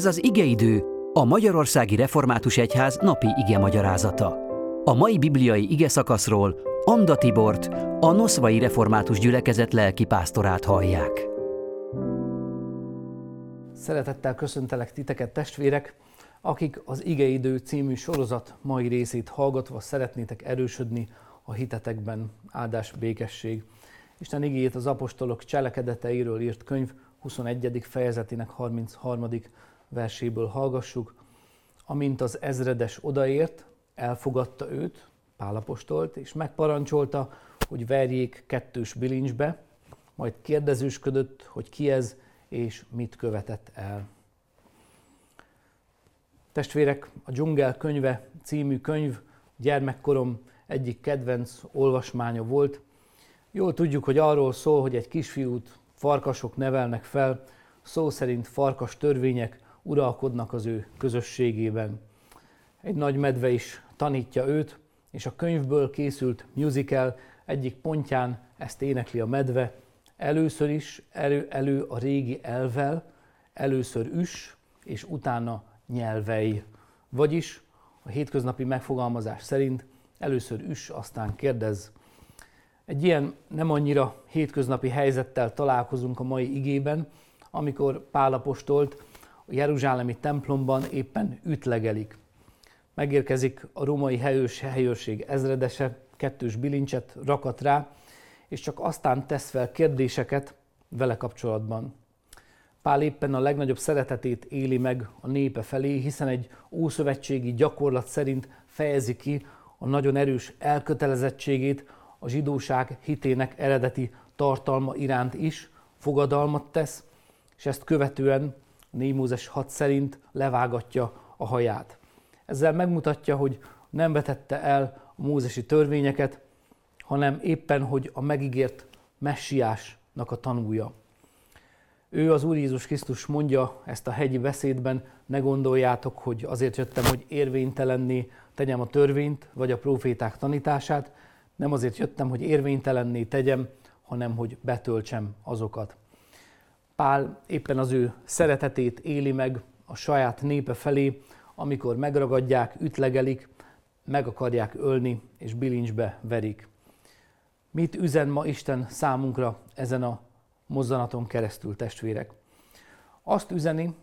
Ez az igeidő, a Magyarországi Református Egyház napi ige magyarázata. A mai bibliai ige szakaszról Anda Tibort, a Noszvai Református Gyülekezet lelki pásztorát hallják. Szeretettel köszöntelek titeket, testvérek, akik az Igeidő című sorozat mai részét hallgatva szeretnétek erősödni a hitetekben, áldás, békesség. Isten igéjét az apostolok cselekedeteiről írt könyv 21. fejezetének 33. verséből hallgassuk. Amint az ezredes odaért, elfogadta őt, Pálapostolt, és megparancsolta, hogy verjék kettős bilincsbe, majd kérdezősködött, hogy ki ez, és mit követett el. Testvérek, a Dzsungel könyve című könyv gyermekkorom egyik kedvenc olvasmánya volt. Jól tudjuk, hogy arról szól, hogy egy kisfiút farkasok nevelnek fel, szó szerint farkas törvények uralkodnak az ő közösségében. Egy nagy medve is tanítja őt, és a könyvből készült musical egyik pontján ezt énekli a medve. Először is elő, elő a régi elvel, először üs, és utána nyelvei. Vagyis a hétköznapi megfogalmazás szerint először üs, aztán kérdez. Egy ilyen nem annyira hétköznapi helyzettel találkozunk a mai igében, amikor Pálapostolt a Jeruzsálemi templomban éppen ütlegelik. Megérkezik a római helyős, helyőrség ezredese, kettős bilincset rakat rá, és csak aztán tesz fel kérdéseket vele kapcsolatban. Pál éppen a legnagyobb szeretetét éli meg a népe felé, hiszen egy ószövetségi gyakorlat szerint fejezi ki a nagyon erős elkötelezettségét a zsidóság hitének eredeti tartalma iránt is, fogadalmat tesz, és ezt követően 4 Mózes 6 szerint levágatja a haját. Ezzel megmutatja, hogy nem vetette el a mózesi törvényeket, hanem éppen, hogy a megígért messiásnak a tanúja. Ő az Úr Jézus Krisztus mondja ezt a hegyi beszédben, ne gondoljátok, hogy azért jöttem, hogy érvénytelenné tegyem a törvényt, vagy a proféták tanítását, nem azért jöttem, hogy érvénytelenné tegyem, hanem hogy betöltsem azokat. Pál éppen az ő szeretetét éli meg a saját népe felé, amikor megragadják, ütlegelik, meg akarják ölni, és bilincsbe verik. Mit üzen ma Isten számunkra ezen a mozzanaton keresztül, testvérek? Azt üzeni,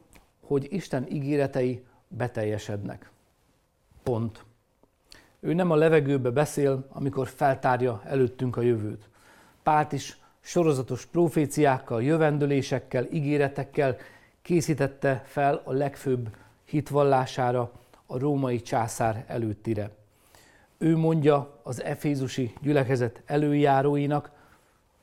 hogy Isten ígéretei beteljesednek. Pont. Ő nem a levegőbe beszél, amikor feltárja előttünk a jövőt. Pált is sorozatos proféciákkal, jövendőlésekkel, ígéretekkel készítette fel a legfőbb hitvallására, a római császár előttire. Ő mondja az efézusi gyülekezet előjáróinak,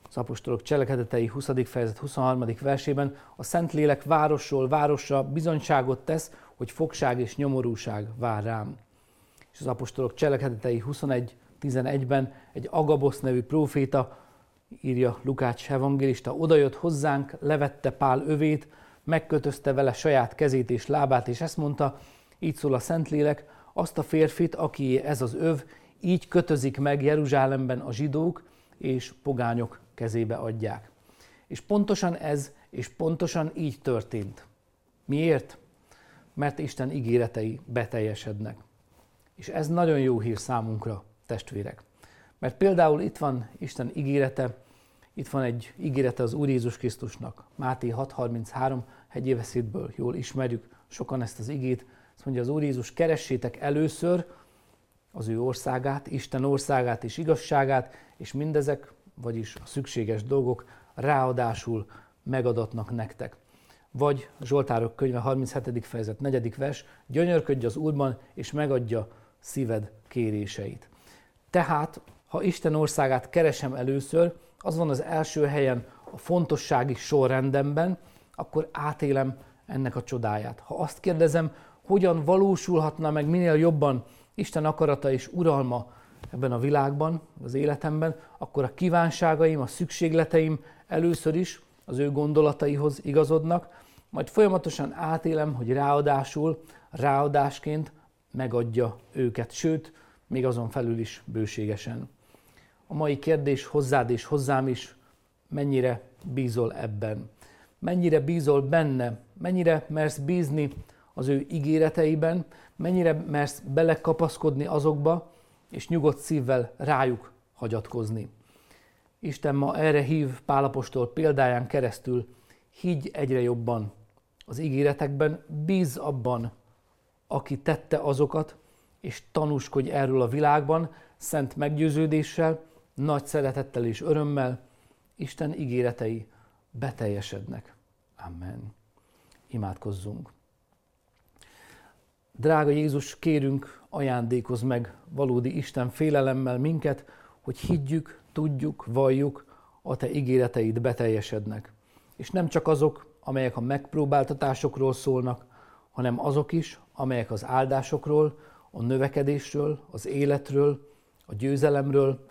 az apostolok cselekedetei 20. fejezet 23. versében, a Szentlélek városról városra bizonyságot tesz, hogy fogság és nyomorúság vár rám. És az apostolok cselekedetei 21.11-ben egy Agabosz nevű próféta, írja Lukács evangélista, odajött hozzánk, levette Pál övét, megkötözte vele saját kezét és lábát, és ezt mondta, így szól a Szentlélek, azt a férfit, aki ez az öv, így kötözik meg Jeruzsálemben a zsidók, és pogányok kezébe adják. És pontosan ez, és pontosan így történt. Miért? Mert Isten ígéretei beteljesednek. És ez nagyon jó hír számunkra, testvérek. Mert például itt van Isten ígérete, itt van egy ígérete az Úr Jézus Krisztusnak. Máté 6.33 hegyéveszédből jól ismerjük sokan ezt az igét. Azt mondja az Úr Jézus, keressétek először az ő országát, Isten országát és igazságát, és mindezek, vagyis a szükséges dolgok ráadásul megadatnak nektek. Vagy Zsoltárok könyve 37. fejezet 4. vers, gyönyörködj az Úrban, és megadja szíved kéréseit. Tehát, ha Isten országát keresem először, az van az első helyen a fontossági sorrendemben, akkor átélem ennek a csodáját. Ha azt kérdezem, hogyan valósulhatna meg minél jobban Isten akarata és uralma ebben a világban, az életemben, akkor a kívánságaim, a szükségleteim először is az ő gondolataihoz igazodnak, majd folyamatosan átélem, hogy ráadásul, ráadásként megadja őket, sőt, még azon felül is bőségesen. A mai kérdés hozzád és hozzám is, mennyire bízol ebben? mennyire bízol benne, mennyire mersz bízni az ő ígéreteiben, mennyire mersz belekapaszkodni azokba, és nyugodt szívvel rájuk hagyatkozni. Isten ma erre hív Pálapostól példáján keresztül, higgy egyre jobban az ígéretekben, bíz abban, aki tette azokat, és tanúskodj erről a világban, szent meggyőződéssel, nagy szeretettel és örömmel, Isten ígéretei beteljesednek. Amen. Imádkozzunk. Drága Jézus, kérünk, ajándékoz meg valódi Isten félelemmel minket, hogy higgyük, tudjuk, valljuk, a Te ígéreteid beteljesednek. És nem csak azok, amelyek a megpróbáltatásokról szólnak, hanem azok is, amelyek az áldásokról, a növekedésről, az életről, a győzelemről,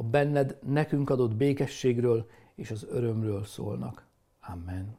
a benned nekünk adott békességről és az örömről szólnak. Amen.